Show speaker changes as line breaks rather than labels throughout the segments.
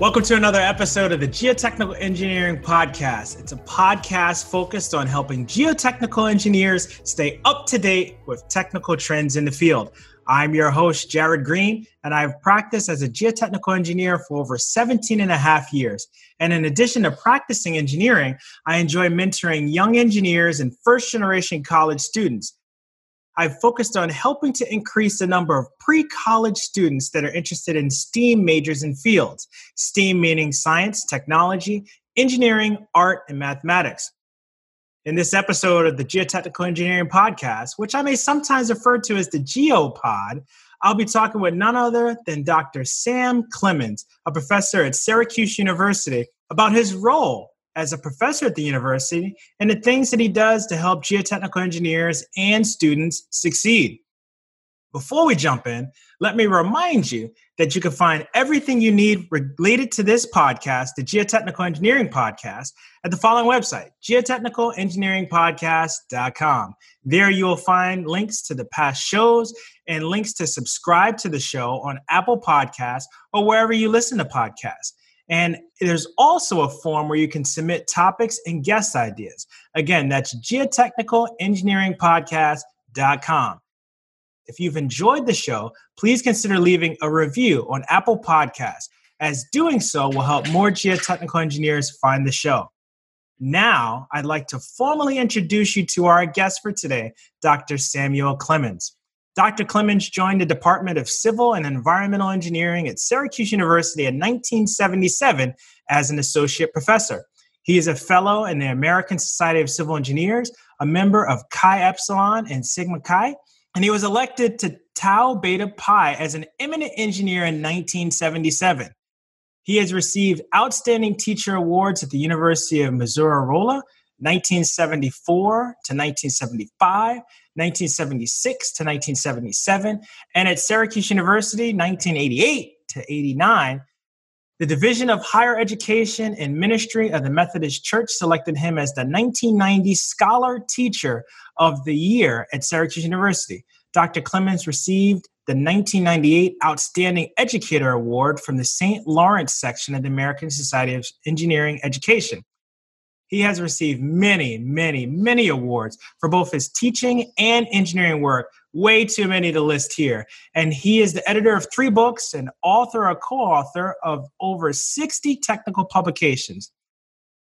Welcome to another episode of the Geotechnical Engineering Podcast. It's a podcast focused on helping geotechnical engineers stay up to date with technical trends in the field. I'm your host, Jared Green, and I've practiced as a geotechnical engineer for over 17 and a half years. And in addition to practicing engineering, I enjoy mentoring young engineers and first generation college students. I've focused on helping to increase the number of pre college students that are interested in STEAM majors and fields. STEAM meaning science, technology, engineering, art, and mathematics. In this episode of the Geotechnical Engineering Podcast, which I may sometimes refer to as the GeoPod, I'll be talking with none other than Dr. Sam Clemence, a professor at Syracuse University, about his role as a professor at the university and the things that he does to help geotechnical engineers and students succeed. Before we jump in, let me remind you that you can find everything you need related to this podcast, the Geotechnical Engineering Podcast, at the following website, geotechnicalengineeringpodcast.com. There you will find links to the past shows and links to subscribe to the show on Apple Podcasts or wherever you listen to podcasts. And there's also a form where you can submit topics and guest ideas. Again, that's geotechnicalengineeringpodcast.com. If you've enjoyed the show, please consider leaving a review on Apple Podcasts, as doing so will help more geotechnical engineers find the show. Now, I'd like to formally introduce you to our guest for today, Dr. Samuel Clemence. Dr. Clemence joined the Department of Civil and Environmental Engineering at Syracuse University in 1977 as an associate professor. He is a fellow in the American Society of Civil Engineers, a member of Chi Epsilon and Sigma Chi, and he was elected to Tau Beta Pi as an eminent engineer in 1977. He has received outstanding teacher awards at the University of Missouri-Rolla, 1974 to 1975, 1976 to 1977, and at Syracuse University, 1988 to 89. The Division of Higher Education and Ministry of the Methodist Church selected him as the 1990 Scholar Teacher of the Year at Syracuse University. Dr. Clemence received the 1998 Outstanding Educator Award from the St. Lawrence section of the American Society of Engineering Education. He has received many, many, many awards for both his teaching and engineering work. Way too many to list here. And he is the editor of three books and author or co author of over 60 technical publications.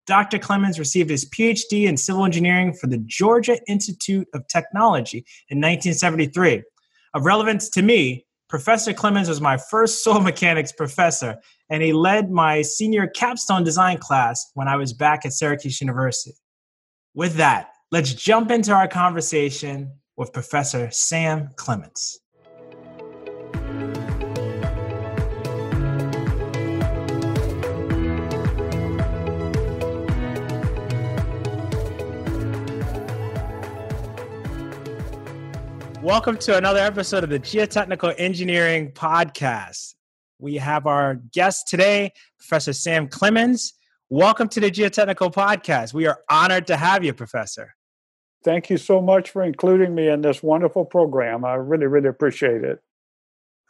Dr. Clemence received his PhD in civil engineering from the Georgia Institute of Technology in 1973. Of relevance to me, Professor Clemence was my first soil mechanics professor, and he led my senior capstone design class when I was back at Syracuse University. With that, let's jump into our conversation with Professor Sam Clemence. Welcome to another episode of the Geotechnical Engineering Podcast. We have our guest today, Professor Sam Clemence. Welcome to the Geotechnical Podcast. We are honored to have you, Professor.
Thank you so much for including me in this wonderful program. I really, really appreciate it.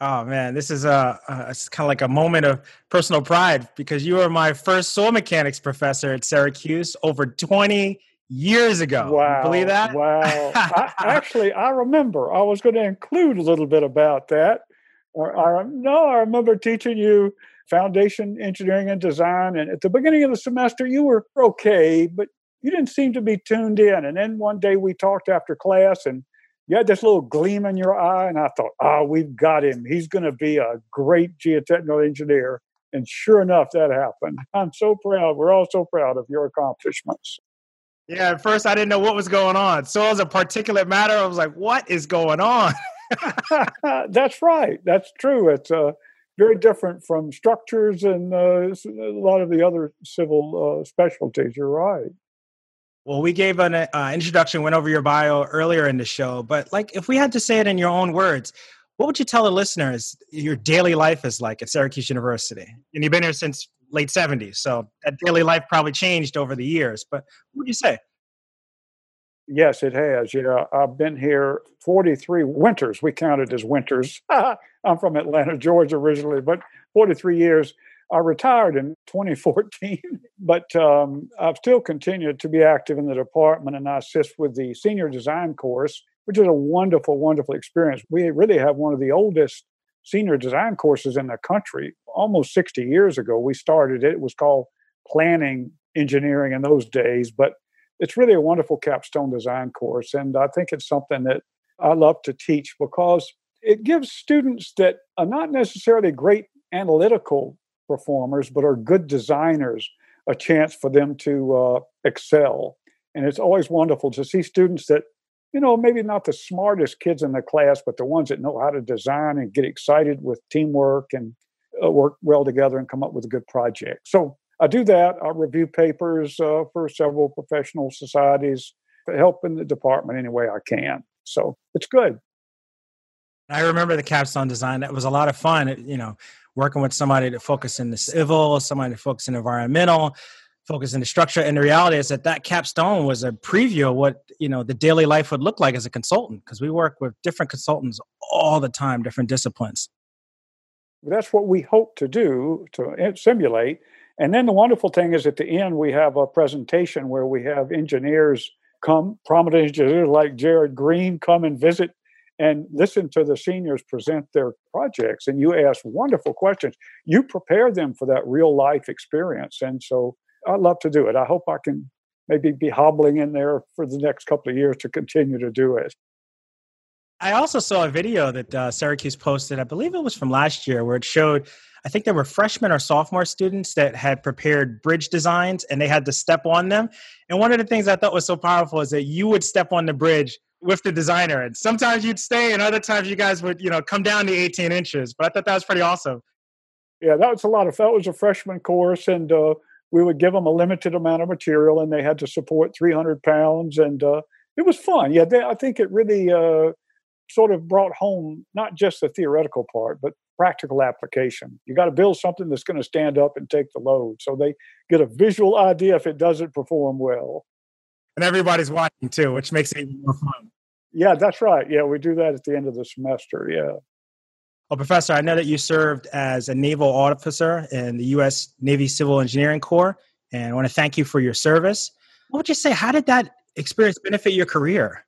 Oh man, this is a, a it's kind of like a moment of personal pride because you were my first soil mechanics professor at Syracuse over 20 years ago.
Wow.
believe that?
Wow. I, actually, I remember. I was going to include a little bit about that. I, no, I remember teaching you foundation engineering and design. And at the beginning of the semester, you were okay, but you didn't seem to be tuned in. And then one day we talked after class and you had this little gleam in your eye. And I thought, oh, we've got him. He's going to be a great geotechnical engineer. And sure enough, that happened. I'm so proud. We're all so proud of your accomplishments.
Yeah, at first I didn't know what was going on. So as a particulate matter, I was like, what is going on?
That's right. That's true. It's uh, very different from structures and uh, a lot of the other civil uh, specialties. You're right.
Well, we gave an uh, introduction, went over your bio earlier in the show, but like if we had to say it in your own words, what would you tell the listeners your daily life is like at Syracuse University? And you've been here since late 70s, so that daily life probably changed over the years, but what would you say?
Yes, it has. You know, I've been here 43 winters. We counted as winters. I'm from Atlanta, Georgia originally, but 43 years. I retired in 2014, but um, I've still continued to be active in the department and I assist with the senior design course, which is a wonderful, wonderful experience. We really have one of the oldest senior design courses in the country. Almost 60 years ago, we started it. It was called planning engineering in those days, but it's really a wonderful capstone design course. And I think it's something that I love to teach because it gives students that are not necessarily great analytical performers, but are good designers, a chance for them to uh, excel. And it's always wonderful to see students that, you know, maybe not the smartest kids in the class, but the ones that know how to design and get excited with teamwork and uh, work well together and come up with a good project. So I do that. I review papers uh, for several professional societies, help in the department any way I can. So it's good.
I remember the capstone design. That was a lot of fun. It, you know, working with somebody to focus in the civil, somebody to focus in environmental, focus in the structure. And the reality is that that capstone was a preview of what you know the daily life would look like as a consultant because we work with different consultants all the time, different disciplines.
That's what we hope to do to simulate. And then the wonderful thing is at the end we have a presentation where we have engineers come, prominent engineers like Jared Green come and visit and listen to the seniors present their projects and you ask wonderful questions you prepare them for that real life experience and so i love to do it i hope i can maybe be hobbling in there for the next couple of years to continue to do it
i also saw a video that uh, syracuse posted i believe it was from last year where it showed i think there were freshmen or sophomore students that had prepared bridge designs and they had to step on them and one of the things i thought was so powerful is that you would step on the bridge with the designer. And sometimes you'd stay, and other times you guys would, you know, come down to 18 inches. But I thought that was pretty awesome.
Yeah, that was a lot of fun. It was a freshman course, and uh, we would give them a limited amount of material, and they had to support 300 pounds, and uh, it was fun. Yeah, they, I think it really uh, sort of brought home not just the theoretical part, but practical application. You got to build something that's going to stand up and take the load, so they get a visual idea if it doesn't perform well
and everybody's watching too, which makes it even more fun.
Yeah, that's right. Yeah, we do that at the end of the semester. Yeah.
Well, Professor, I know that you served as a naval officer in the U.S. Navy Civil Engineering Corps, and I want to thank you for your service. What would you say? How did that experience benefit your career?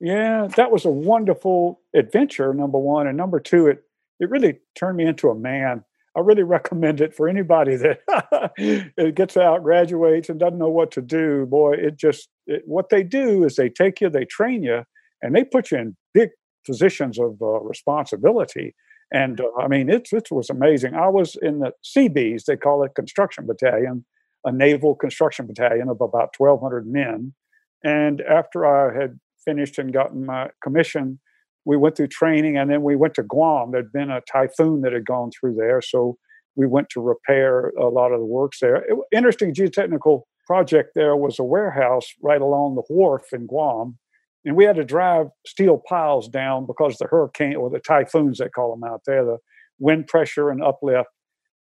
Yeah, that was a wonderful adventure. Number one, and number two, it it really turned me into a man. I really recommend it for anybody that it gets out, graduates, and doesn't know what to do. Boy, it just it, what they do is they take you, they train you, and they put you in big positions of uh, responsibility. And uh, I mean, it, it was amazing. I was in the Seabees, they call it construction battalion, a naval construction battalion of about 1,200 men. And after I had finished and gotten my commission, we went through training and then we went to Guam. There'd been a typhoon that had gone through there. So we went to repair a lot of the works there. It, interesting geotechnical project there was a warehouse right along the wharf in Guam. And we had to drive steel piles down because the hurricane or the typhoons, they call them out there, the wind pressure and uplift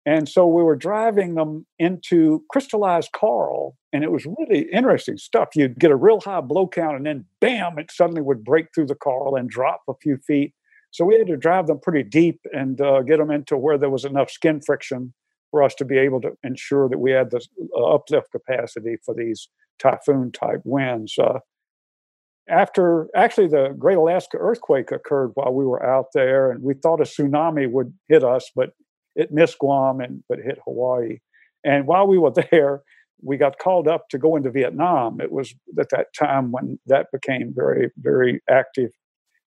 and so we were driving them into crystallized coral, and it was really interesting stuff. You'd get a real high blow count, and then bam, it suddenly would break through the coral and drop a few feet. So we had to drive them pretty deep and uh, get them into where there was enough skin friction for us to be able to ensure that we had the uh, uplift capacity for these typhoon type winds. Uh, after actually the Great Alaska earthquake occurred while we were out there, and we thought a tsunami would hit us, but it missed Guam and but hit Hawaii. And while we were there, we got called up to go into Vietnam. It was at that time when that became very, very active.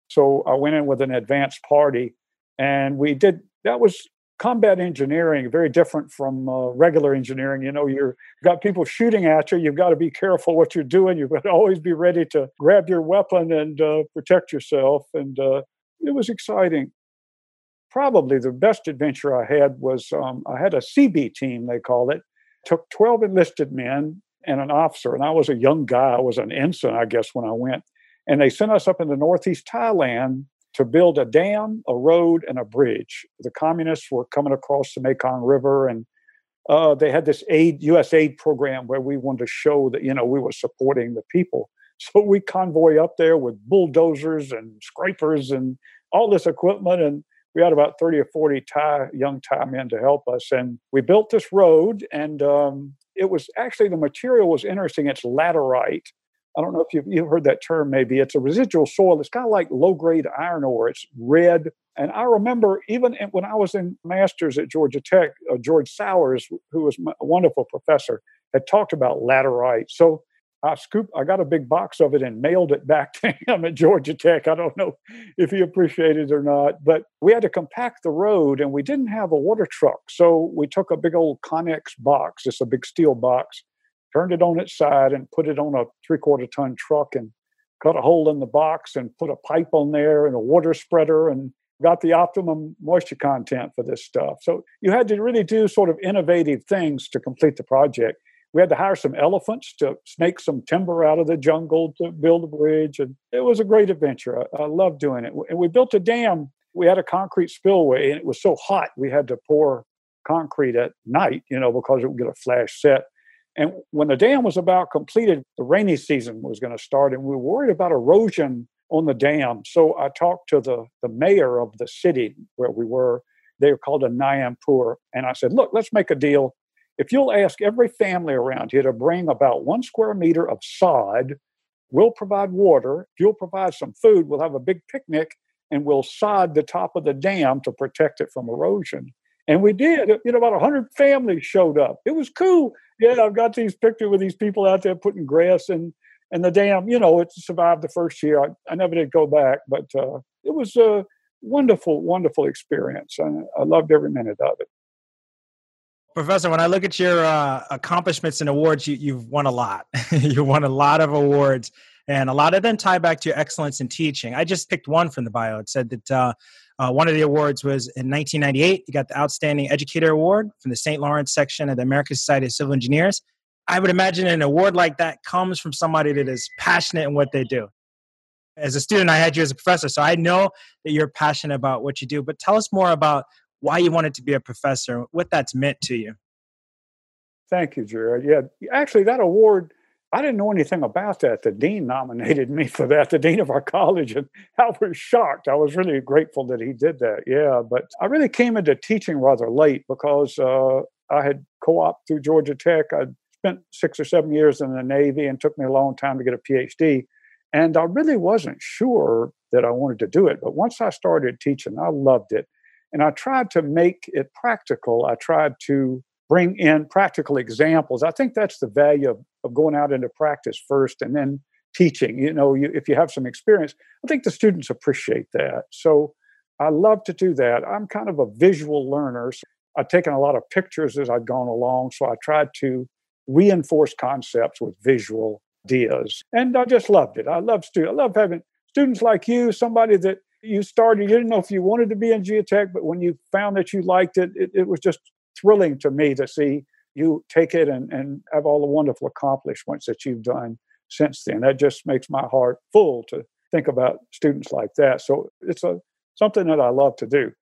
So I went in with an advanced party, and we did. That was combat engineering, very different from uh, regular engineering. You know, you've got people shooting at you. You've got to be careful what you're doing. You've got to always be ready to grab your weapon and uh, protect yourself. And uh, it was exciting probably the best adventure I had was um, I had a Seabee team, they called it. Took 12 enlisted men and an officer. And I was a young guy. I was an ensign, I guess, when I went. And they sent us up into northeast Thailand to build a dam, a road, and a bridge. The communists were coming across the Mekong River, and uh, they had this aid, U.S. aid program where we wanted to show that you know we were supporting the people. So we convoy up there with bulldozers and scrapers and all this equipment, and we had about 30 or 40 Thai, young Thai men to help us. And we built this road, and um, it was actually the material was interesting. It's laterite. I don't know if you've, you've heard that term maybe. It's a residual soil. It's kind of like low grade iron ore. It's red. And I remember even when I was in master's at Georgia Tech, uh, George Sowers, who was a wonderful professor, had talked about laterite. So I scooped, I got a big box of it and mailed it back to him at Georgia Tech. I don't know if he appreciated it or not, but we had to compact the road and we didn't have a water truck. So we took a big old Connex box, it's a big steel box, turned it on its side and put it on a three quarter ton truck and cut a hole in the box and put a pipe on there and a water spreader and got the optimum moisture content for this stuff. So you had to really do sort of innovative things to complete the project we had to hire some elephants to snake some timber out of the jungle to build a bridge. And it was a great adventure. I, I loved doing it. And we built a dam. We had a concrete spillway, and it was so hot we had to pour concrete at night, you know, because it would get a flash set. And when the dam was about completed, the rainy season was going to start, and we were worried about erosion on the dam. So I talked to the, the mayor of the city where we were. They were called a Nayampur. And I said, look, let's make a deal if you'll ask every family around here to bring about one square meter of sod, we'll provide water. If you'll provide some food, we'll have a big picnic and we'll sod the top of the dam to protect it from erosion. And we did. You know, about 100 families showed up. It was cool. Yeah, I've got these pictures with these people out there putting grass in, and the dam, you know, it survived the first year. I, I never did go back, but uh, it was a wonderful, wonderful experience. And I loved every minute of it.
Professor, when I look at your uh, accomplishments and awards, you, have won a lot. you won a lot of awards, and a lot of them tie back to your excellence in teaching. I just picked one from the bio. It said that uh, uh, one of the awards was in 1998. You got the Outstanding Educator Award from the St. Lawrence section of the American Society of Civil Engineers. I would imagine an award like that comes from somebody that is passionate in what they do. As a student, I had you as a professor, so I know that you're passionate about what you do. But tell us more about why you wanted to be a professor, what that's meant to you.
Thank you, Jared. Yeah, actually, that award, I didn't know anything about that. The dean nominated me for that, the dean of our college, and I was shocked. I was really grateful that he did that. Yeah, but I really came into teaching rather late because uh, I had co-op through Georgia Tech. I spent six or seven years in the Navy, and took me a long time to get a PhD. And I really wasn't sure that I wanted to do it. But once I started teaching, I loved it. And I tried to make it practical. I tried to bring in practical examples. I think that's the value of, of going out into practice first and then teaching. You know, you, if you have some experience, I think the students appreciate that. So I love to do that. I'm kind of a visual learner. So I've taken a lot of pictures as I've gone along. So I tried to reinforce concepts with visual ideas. And I just loved it. I love students. I love having students like you, somebody that you started, you didn't know if you wanted to be in geotech, but when you found that you liked it, it, it was just thrilling to me to see you take it and, and have all the wonderful accomplishments that you've done since then. That just makes my heart full to think about students like that. So it's a something that I love to do.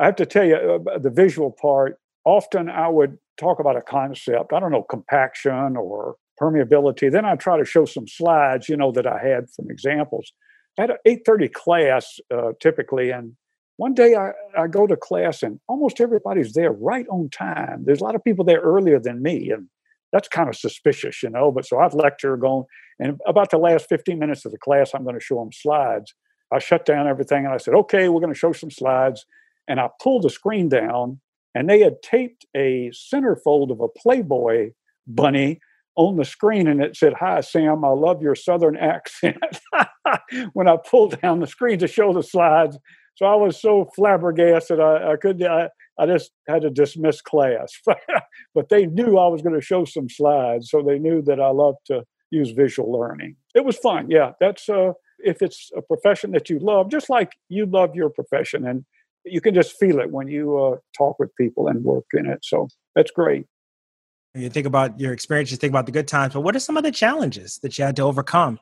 I have to tell you, uh, the visual part, often I would talk about a concept, I don't know, compaction or permeability. Then I try to show some slides, you know, that I had from examples. I had an 8.30 class uh, typically, and one day I, I go to class and almost everybody's there right on time. There's a lot of people there earlier than me, and that's kind of suspicious, you know. But so I've lecture going, and about the last 15 minutes of the class, I'm going to show them slides. I shut down everything and I said, okay, we're going to show some slides. And I pulled the screen down, and they had taped a centerfold of a Playboy bunny on the screen and it said, Hi, Sam, I love your Southern accent when I pulled down the screen to show the slides. So I was so flabbergasted, I, I couldn't, I, I just had to dismiss class. but they knew I was going to show some slides, so they knew that I loved to use visual learning. It was fun. Yeah, that's uh, if it's a profession that you love, just like you love your profession, and you can just feel it when you uh, talk with people and work in it. So that's great.
You think about your experience, you think about the good times, but what are some of the challenges that you had to overcome?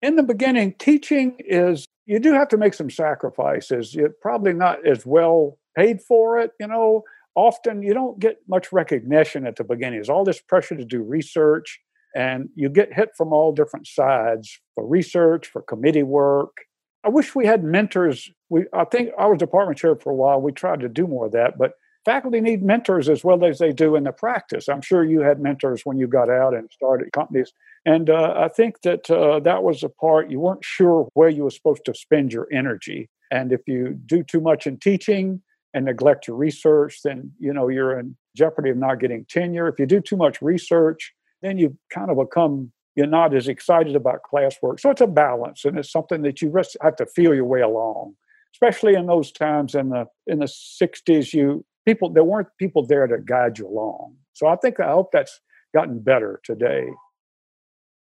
In the beginning, teaching is, you do have to make some sacrifices. You're probably not as well paid for it. You know, often you don't get much recognition at the beginning. There's all this pressure to do research, and you get hit from all different sides for research, for committee work. I wish we had mentors. We, I think I was department chair for a while. We tried to do more of that, but faculty need mentors as well as they do in the practice. I'm sure you had mentors when you got out and started companies. And uh, I think that uh, that was a part you weren't sure where you were supposed to spend your energy. And if you do too much in teaching and neglect your research, then you know you're in jeopardy of not getting tenure. If you do too much research, then you kind of become you're not as excited about classwork. So it's a balance, and it's something that you have to feel your way along. Especially in those times in the in the '60s, you people there weren't people there to guide you along. So I think I hope that's gotten better today.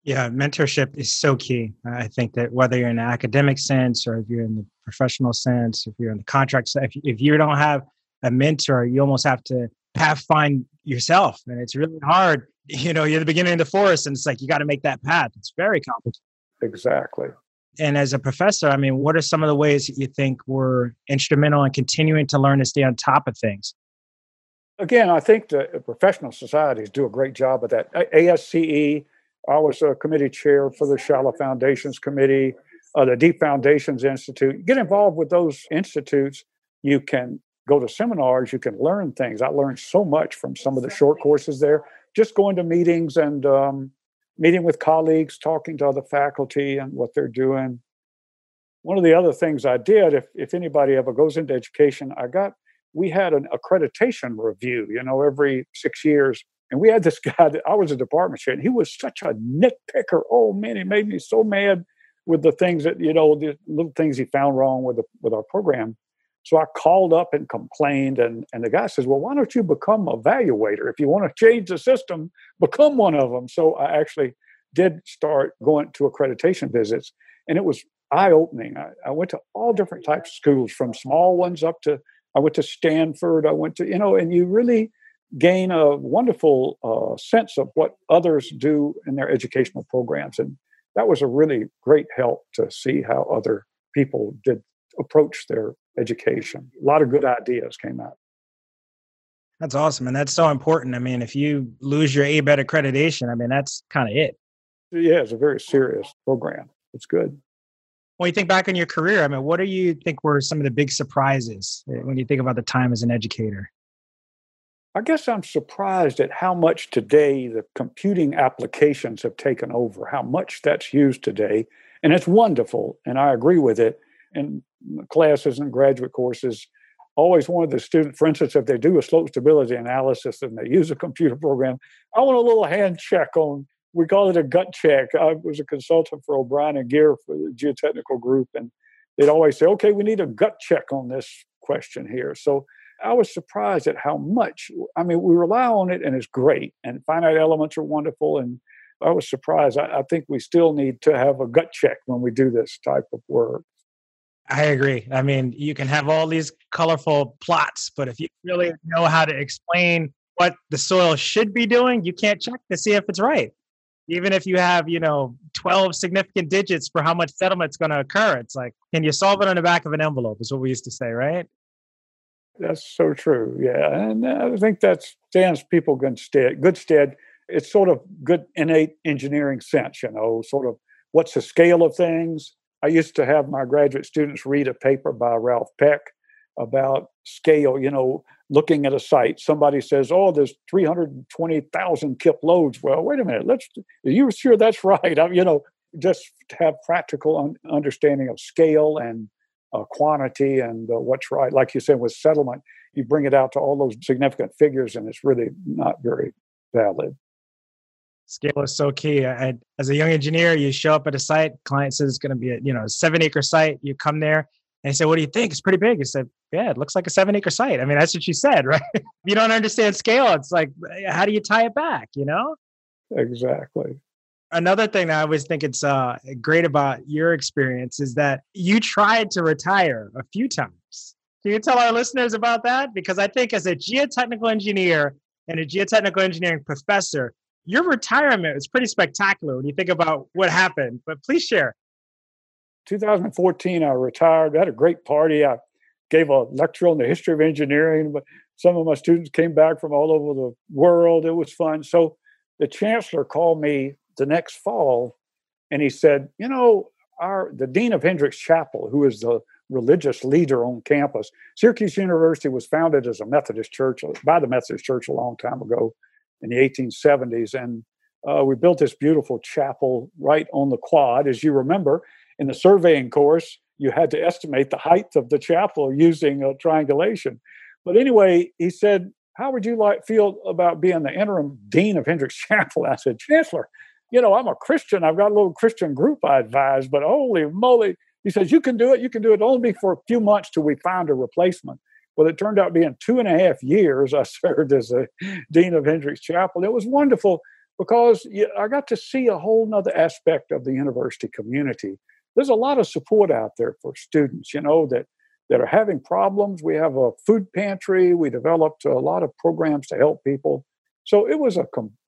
Yeah, mentorship is so key. I think that whether you're in an academic sense or if you're in the professional sense, if you're in the contract if, if you don't have a mentor, you almost have to path find yourself. And it's really hard. You know, you're the beginning of the forest and it's like you got to make that path. It's very complicated.
Exactly.
And as a professor, I mean, what are some of the ways that you think were instrumental in continuing to learn to stay on top of things?
Again, I think the professional societies do a great job of that. ASCE, I was a committee chair for the Shallow Foundations Committee, uh, the Deep Foundations Institute. Get involved with those institutes. You can go to seminars, you can learn things. I learned so much from some of the short courses there, just going to meetings and um, meeting with colleagues, talking to other faculty and what they're doing. One of the other things I did, if, if anybody ever goes into education, I got, we had an accreditation review, you know, every six years. And we had this guy that I was a department chair, and he was such a nitpicker. Oh man, he made me so mad with the things that, you know, the little things he found wrong with the, with our program. So I called up and complained, and, and the guy says, Well, why don't you become a evaluator? If you want to change the system, become one of them. So I actually did start going to accreditation visits, and it was eye opening. I, I, went to all different types of schools, from small ones up to, I went to Stanford, I went to, you know, and you really gain a wonderful uh, sense of what others do in their educational programs. And that was a really great help to see how other people did approach their education. A lot of good ideas came out.
That's awesome. And that's so important. I mean, if you lose your ABET accreditation, I mean, that's kind of it.
Yeah, it's a very serious program. It's good.
When you think back on your career, I mean, what do you think were some of the big surprises eh, when you think about the time as an educator?
I guess I'm surprised at how much today the computing applications have taken over, how much that's used today. And it's wonderful. And I agree with it in classes and graduate courses always wanted the student, for instance, if they do a slope stability analysis and they use a computer program, I want a little hand check on, we call it a gut check. I was a consultant for O'Brien and Gere for the geotechnical group, and they'd always say, okay, we need a gut check on this question here. So I was surprised at how much, I mean, we rely on it and it's great, and finite elements are wonderful. And I was surprised. I, I think we still need to have a gut check when we do this type of work.
I agree. I mean, you can have all these colorful plots, but if you really know how to explain what the soil should be doing, you can't check to see if it's right. Even if you have, you know, 12 significant digits for how much settlement's going to occur, it's like, can you solve it on the back of an envelope? Is what we used to say, right?
That's so true. Yeah. And I think that stands people good stead. Good stead. It's sort of good innate engineering sense, you know, sort of what's the scale of things? I used to have my graduate students read a paper by Ralph Peck about scale, you know, looking at a site. Somebody says, oh, there's 320,000 kip loads. Well, wait a minute. Let's, are you sure that's right? I, you know, just have practical un- understanding of scale and uh, quantity and uh, what's right. Like you said, with settlement, you bring it out to all those significant figures and it's really not very valid
scale is so key. I, as a young engineer, you show up at a site, client says it's going to be a you know seven acre site. You come there and say, "What do you think? It's pretty big." I said, "Yeah, it looks like a seven acre site." I mean, that's what you said, right? if you don't understand scale, it's like, how do you tie it back? You know?
Exactly.
Another thing that I always think it's uh, great about your experience is that you tried to retire a few times. Can you tell our listeners about that? Because I think as a geotechnical engineer, and a geotechnical engineering professor. Your retirement was pretty spectacular when you think about what happened, but please share.
2014, I retired. I had a great party. I gave a lecture on the history of engineering. But some of my students came back from all over the world. It was fun. So the chancellor called me the next fall, and he said, "You know, our the dean of Hendricks Chapel, who is the religious leader on campus. Syracuse University was founded as a Methodist church by the Methodist Church a long time ago in the 1870s, and uh, we built this beautiful chapel right on the quad. As you remember, in the surveying course, you had to estimate the height of the chapel using a triangulation. But anyway, he said, "How would you like feel about being the interim dean of Hendricks Chapel?" I said, "Chancellor." You know, I'm a Christian. I've got a little Christian group I advise, but holy moly, he says, You can do it. You can do it only for a few months till we find a replacement. Well, it turned out being two and a half years I served as a dean of Hendricks Chapel. It was wonderful because I got to see a whole nother aspect of the university community. There's a lot of support out there for students, you know, that, that are having problems. We have a food pantry. We developed a lot of programs to help people. So it was a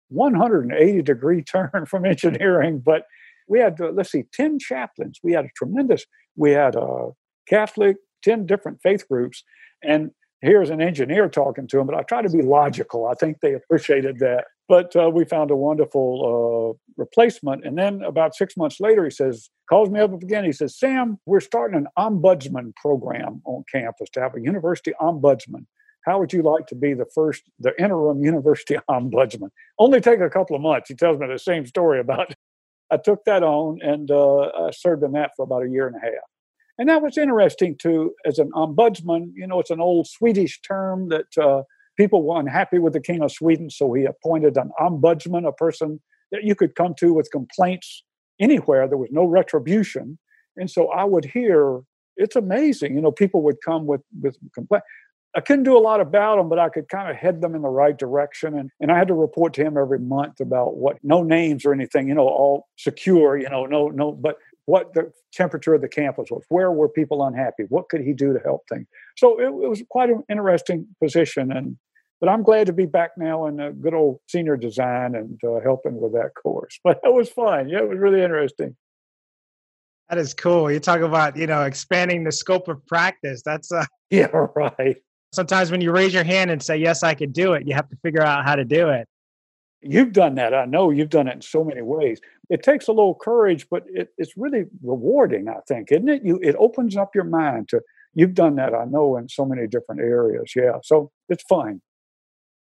180 degree turn from engineering, but we had, uh, let's see, 10 chaplains. We had a tremendous, we had a Catholic, 10 different faith groups. And here's an engineer talking to them, but I try to be logical. I think they appreciated that. But uh, we found a wonderful uh, replacement. And then about six months later, he says, calls me up again. He says, Sam, we're starting an ombudsman program on campus to have a university ombudsman. How would you like to be the first, the interim university ombudsman? Only take a couple of months. He tells me the same story about I took that on and uh, I served in that for about a year and a half. And that was interesting too, as an ombudsman. You know, it's an old Swedish term that uh, people were unhappy with the king of Sweden, so he appointed an ombudsman, a person that you could come to with complaints anywhere. There was no retribution, and so I would hear. It's amazing, you know. People would come with with complaint. I couldn't do a lot about them, but I could kind of head them in the right direction. And, and I had to report to him every month about what, no names or anything, you know, all secure, you know, no, no, but what the temperature of the campus was, where were people unhappy, what could he do to help things. So it, it was quite an interesting position. And, but I'm glad to be back now in a good old senior design and uh, helping with that course. But it was fun. Yeah, it was really interesting.
That is cool. You talk about, you know, expanding the scope of practice. That's uh
Yeah, right
sometimes when you raise your hand and say, Yes, I could do it, you have to figure out how to do it.
You've done that. I know you've done it in so many ways. It takes a little courage, but it, it's really rewarding, I think, isn't it? You it opens up your mind to you've done that, I know, in so many different areas. Yeah. So it's fine.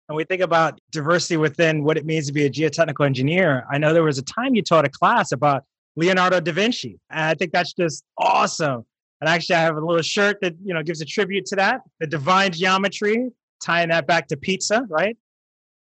And we think about diversity within what it means to be a geotechnical engineer. I know there was a time you taught a class about Leonardo da Vinci. And I think that's just awesome. And actually, I have a little shirt that you know gives a tribute to that, the divine geometry, tying that back to pizza, right?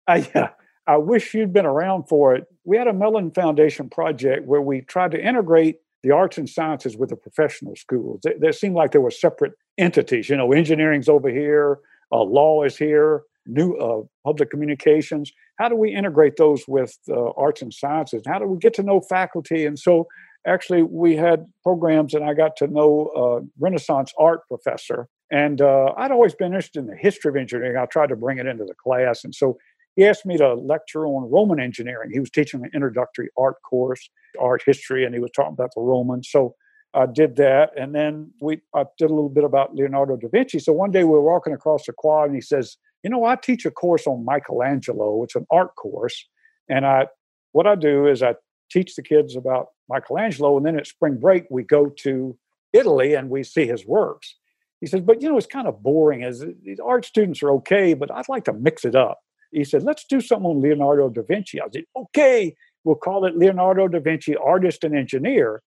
I, yeah, I wish you'd been around for it. We had a Mellon Foundation project where we tried to integrate the arts and sciences with the professional schools. They, they seemed like they were separate entities. You know, engineering's over here, uh, law is here, new uh, public communications. How do we integrate those with uh, arts and sciences? How do we get to know faculty? And so actually we had programs and i got to know a renaissance art professor and uh, i'd always been interested in the history of engineering i tried to bring it into the class and so he asked me to lecture on roman engineering he was teaching an introductory art course art history and he was talking about the romans so i did that and then we i did a little bit about leonardo da vinci so one day we were walking across the quad and he says you know i teach a course on michelangelo it's an art course and i what i do is i teach the kids about Michelangelo, and then at spring break we go to Italy and we see his works. He says, but you know, it's kind of boring. As these art students are okay, but I'd like to mix it up. He said, let's do something on Leonardo da Vinci. I said, okay, we'll call it Leonardo da Vinci, artist and engineer.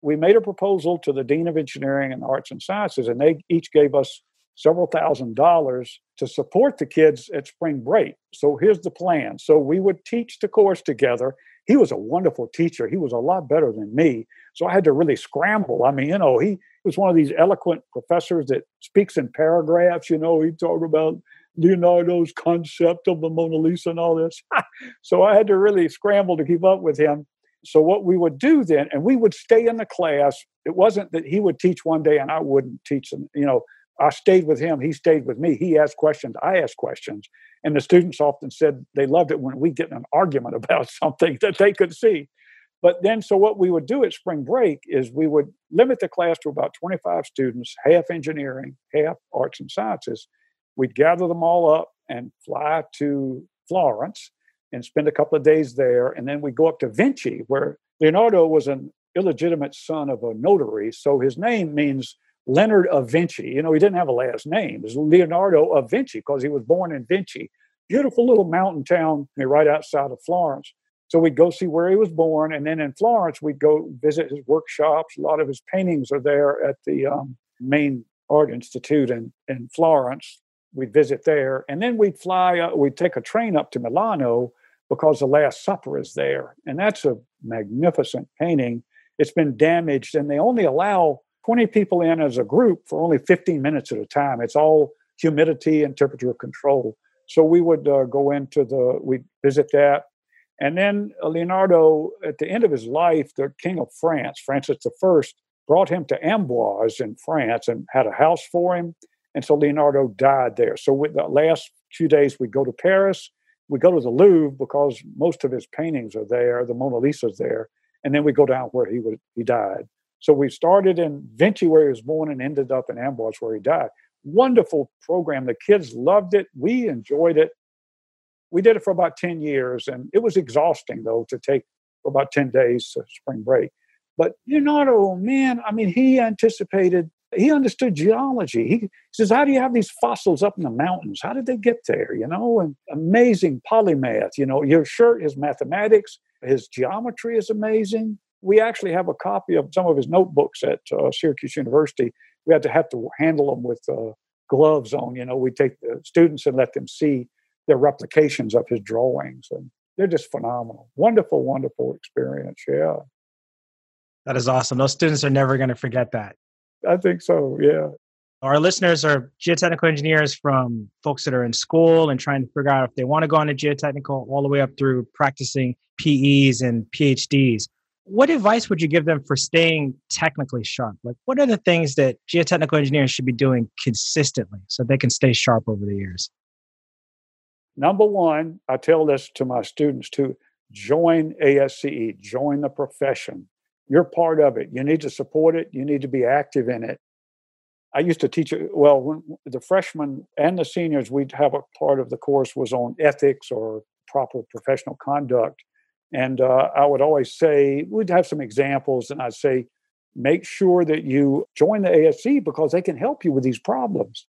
We made a proposal to the Dean of Engineering and Arts and Sciences, and they each gave us several thousand dollars to support the kids at spring break. So here's the plan. So we would teach the course together he was a wonderful teacher. He was a lot better than me. So I had to really scramble. I mean, you know, he was one of these eloquent professors that speaks in paragraphs. You know, he talked about Leonardo's concept of the Mona Lisa and all this. so I had to really scramble to keep up with him. So what we would do then, and we would stay in the class. It wasn't that he would teach one day and I wouldn't teach them. You know, I stayed with him. He stayed with me. He asked questions. I asked questions. And the students often said they loved it when we get in an argument about something that they could see. But then, so what we would do at spring break is we would limit the class to about 25 students, half engineering, half arts and sciences. We'd gather them all up and fly to Florence and spend a couple of days there. And then we'd go up to Vinci, where Leonardo was an illegitimate son of a notary. So his name means Leonard of Vinci. You know, he didn't have a last name. It's Leonardo of Vinci because he was born in Vinci, beautiful little mountain town right outside of Florence. So we'd go see where he was born, and then in Florence we'd go visit his workshops. A lot of his paintings are there at the um, main art institute in in Florence. We'd visit there, and then we'd fly. Uh, we'd take a train up to Milano because the Last Supper is there, and that's a magnificent painting. It's been damaged, and they only allow 20 people in as a group for only 15 minutes at a time. It's all humidity and temperature control. So we would uh, go into the, we'd visit that. And then Leonardo, at the end of his life, the king of France, Francis I, brought him to Amboise in France and had a house for him. And so Leonardo died there. So with the last few days, we go to Paris, we go to the Louvre because most of his paintings are there, the Mona Lisa's there, and then we go down where he would he died. So we started in Vinci, where he was born, and ended up in Amboise, where he died. Wonderful program. The kids loved it. We enjoyed it. We did it for about 10 years, and it was exhausting, though, to take for about 10 days spring break. But Leonardo, man, I mean, he anticipated, he understood geology. He says, How do you have these fossils up in the mountains? How did they get there? You know, and amazing polymath. You know, your shirt is mathematics, his geometry is amazing we actually have a copy of some of his notebooks at uh, Syracuse University. We had to have to handle them with uh, gloves on. You know, we take the students and let them see their replications of his drawings, and they're just phenomenal. Wonderful, wonderful experience. Yeah,
that is awesome. Those students are never going to forget that.
I think so. Yeah.
Our listeners are geotechnical engineers from folks that are in school and trying to figure out if they want to go into geotechnical, all the way up through practicing PEs and PhDs what advice would you give them for staying technically sharp? Like, what are the things that geotechnical engineers should be doing consistently so they can stay sharp over the years?
Number one, I tell this to my students to join ASCE, join the profession. You're part of it. You need to support it, you need to be active in it. I used to teach. Well, when the freshmen and the seniors, we'd have a part of the course was on ethics or proper professional conduct. And uh, I would always say, we'd have some examples, and I'd say, make sure that you join the ASC because they can help you with these problems.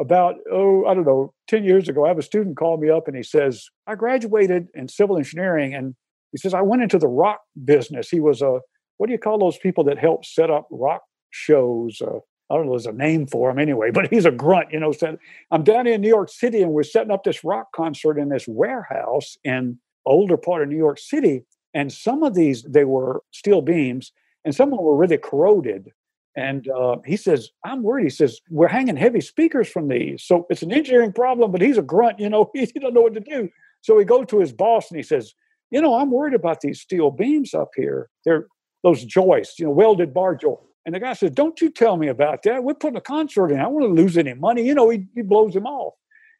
About, oh, I don't know, 10 years ago, I have a student call me up and he says, I graduated in civil engineering. And he says, I went into the rock business. He was a, what do you call those people that help set up rock shows? Uh, I don't know, there's a name for him anyway, but he's a grunt, you know. Said, I'm down in New York City and we're setting up this rock concert in this warehouse in older part of New York City. And some of these, they were steel beams, and some of them were really corroded. And uh, he says, I'm worried. He says, We're hanging heavy speakers from these. So it's an engineering problem, but he's a grunt, you know, he doesn't know what to do. So he goes to his boss and he says, You know, I'm worried about these steel beams up here. They're those joists, you know, welded bar joint. And the guy says, Don't you tell me about that. We're putting a concert in. I don't want to lose any money. You know, he, he blows him off.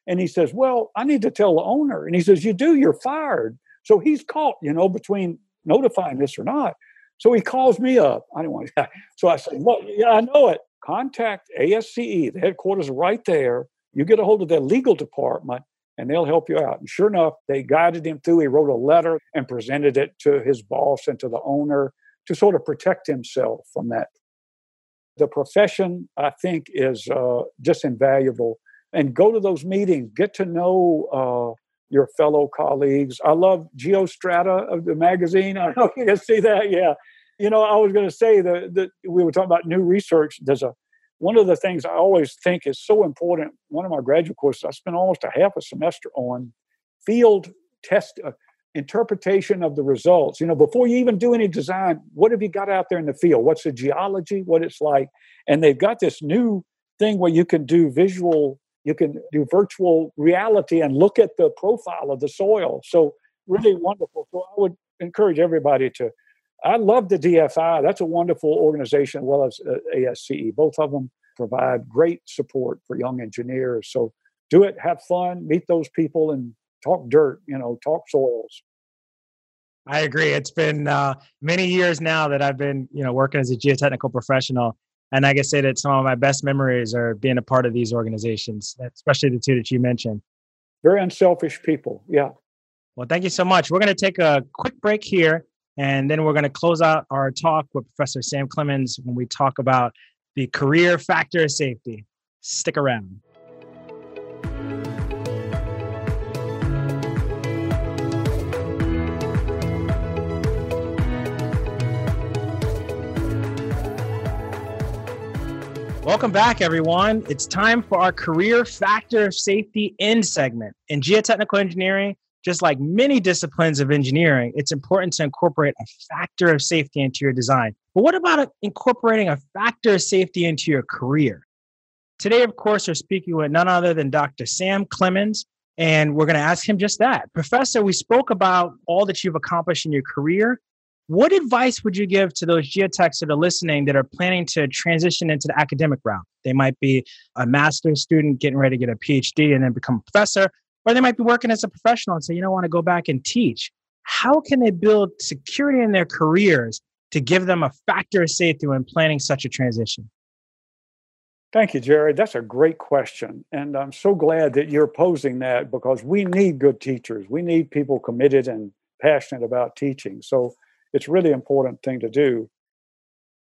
And he says, Well, I need to tell the owner. And he says, You do, you're fired. So he's caught, you know, between notifying this or not. So he calls me up. I don't want to. So I said, Well, yeah, I know it. Contact ASCE, the headquarters right there. You get a hold of their legal department and they'll help you out. And sure enough, they guided him through. He wrote a letter and presented it to his boss and to the owner to sort of protect himself from that. The profession, I think, is uh, just invaluable and go to those meetings, get to know uh, your fellow colleagues. I love Geostrata of the magazine. I don't know if you can see that. Yeah. You know, I was going to say that we were talking about new research. There's a one of the things I always think is so important. One of my graduate courses, I spent almost a half a semester on field test uh, interpretation of the results. You know, before you even do any design, what have you got out there in the field? What's the geology? What it's like? And they've got this new thing where you can do visual you can do virtual reality and look at the profile of the soil. So really wonderful. So I would encourage everybody to. I love the DFI. That's a wonderful organization, as well as uh, ASCE. Both of them provide great support for young engineers. So do it, have fun, meet those people, and talk dirt, you know, talk soils.
I agree. It's been uh, many years now that I've been, you know, working as a geotechnical professional, and I can say that some of my best memories are being a part of these organizations, especially the two that you mentioned.
Very unselfish people. Yeah.
Well, thank you so much. We're going to take a quick break here, and then we're going to close out our talk with Professor Sam Clemence when we talk about the career factor of safety. Stick around. Welcome back, everyone. It's time for our career factor of safety end segment. In geotechnical engineering, just like many disciplines of engineering, it's important to incorporate a factor of safety into your design. But what about incorporating a factor of safety into your career? Today, of course, we're speaking with none other than Dr. Sam Clemence, and we're going to ask him just that. Professor, we spoke about all that you've accomplished in your career, what advice would you give to those geotechs that are listening that are planning to transition into the academic route? They might be a master's student getting ready to get a PhD and then become a professor, or they might be working as a professional and say, you don't want to go back and teach. How can they build security in their careers to give them a factor of safety when planning such a transition?
Thank you, Jared. That's a great question. And I'm so glad that you're posing that because we need good teachers. We need people committed and passionate about teaching. So it's really important thing to do.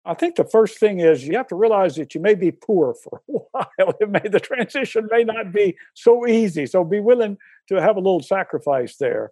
I think the first thing is you have to realize that you may be poor for a while. It may the transition may not be so easy. So be willing to have a little sacrifice there.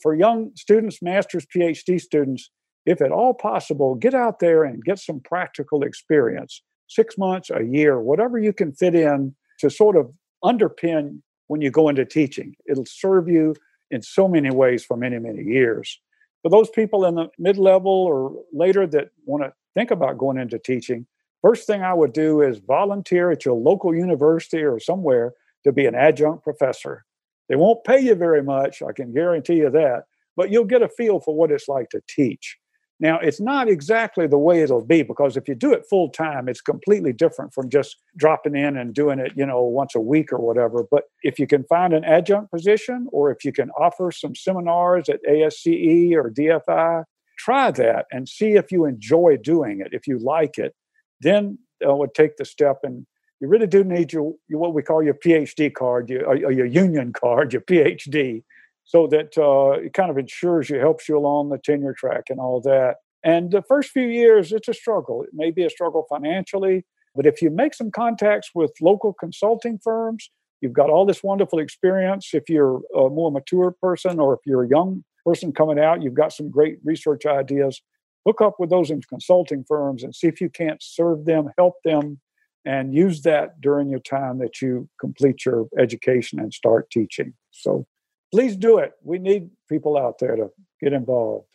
For young students, masters, PhD students, if at all possible, get out there and get some practical experience. Six months, a year, whatever you can fit in to sort of underpin when you go into teaching. It'll serve you in so many ways for many, many years for those people in the mid level or later that want to think about going into teaching, first thing I would do is volunteer at your local university or somewhere to be an adjunct professor. They won't pay you very much, I can guarantee you that, but you'll get a feel for what it's like to teach. Now, it's not exactly the way it'll be because if you do it full time, it's completely different from just dropping in and doing it, you know, once a week or whatever. But if you can find an adjunct position or if you can offer some seminars at ASCE or DFI, try that and see if you enjoy doing it. If you like it, then I would take the step and you really do need your, your what we call your PhD card, your, or your union card, your PhD so that uh, it kind of ensures you, helps you along the tenure track and all that. And the first few years, it's a struggle. It may be a struggle financially, but if you make some contacts with local consulting firms, you've got all this wonderful experience. If you're a more mature person or if you're a young person coming out, you've got some great research ideas. Hook up with those consulting firms and see if you can't serve them, help them, and use that during your time that you complete your education and start teaching. So please do it. We need people out there to get involved.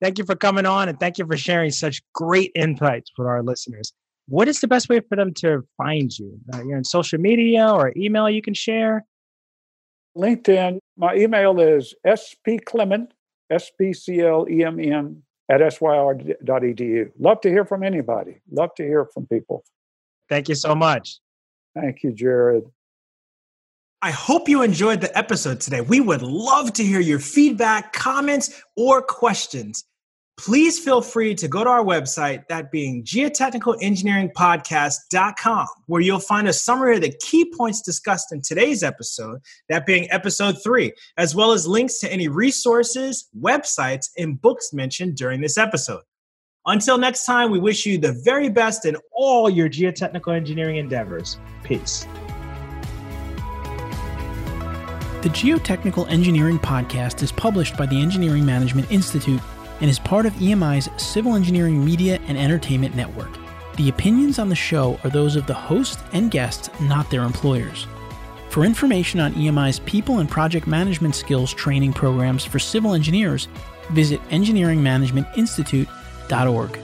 Thank you for coming on and thank you for sharing such great insights with our listeners. What is the best way for them to find you? Uh, you're on social media or email you can share?
LinkedIn. My email is spclement, S-P-C-L-E-M-N at syr.edu. Love to hear from anybody. Love to hear from people.
Thank you so much.
Thank you, Jared.
I hope you enjoyed the episode today. We would love to hear your feedback, comments, or questions. Please feel free to go to our website, that being geotechnicalengineeringpodcast.com, where you'll find a summary of the key points discussed in today's episode, that being episode three, as well as links to any resources, websites, and books mentioned during this episode. Until next time, we wish you the very best in all your geotechnical engineering endeavors. Peace.
The Geotechnical Engineering Podcast is published by the Engineering Management Institute and is part of EMI's Civil Engineering Media and Entertainment Network. The opinions on the show are those of the host and guests, not their employers. For information on EMI's people and project management skills training programs for civil engineers, visit engineeringmanagementinstitute.org.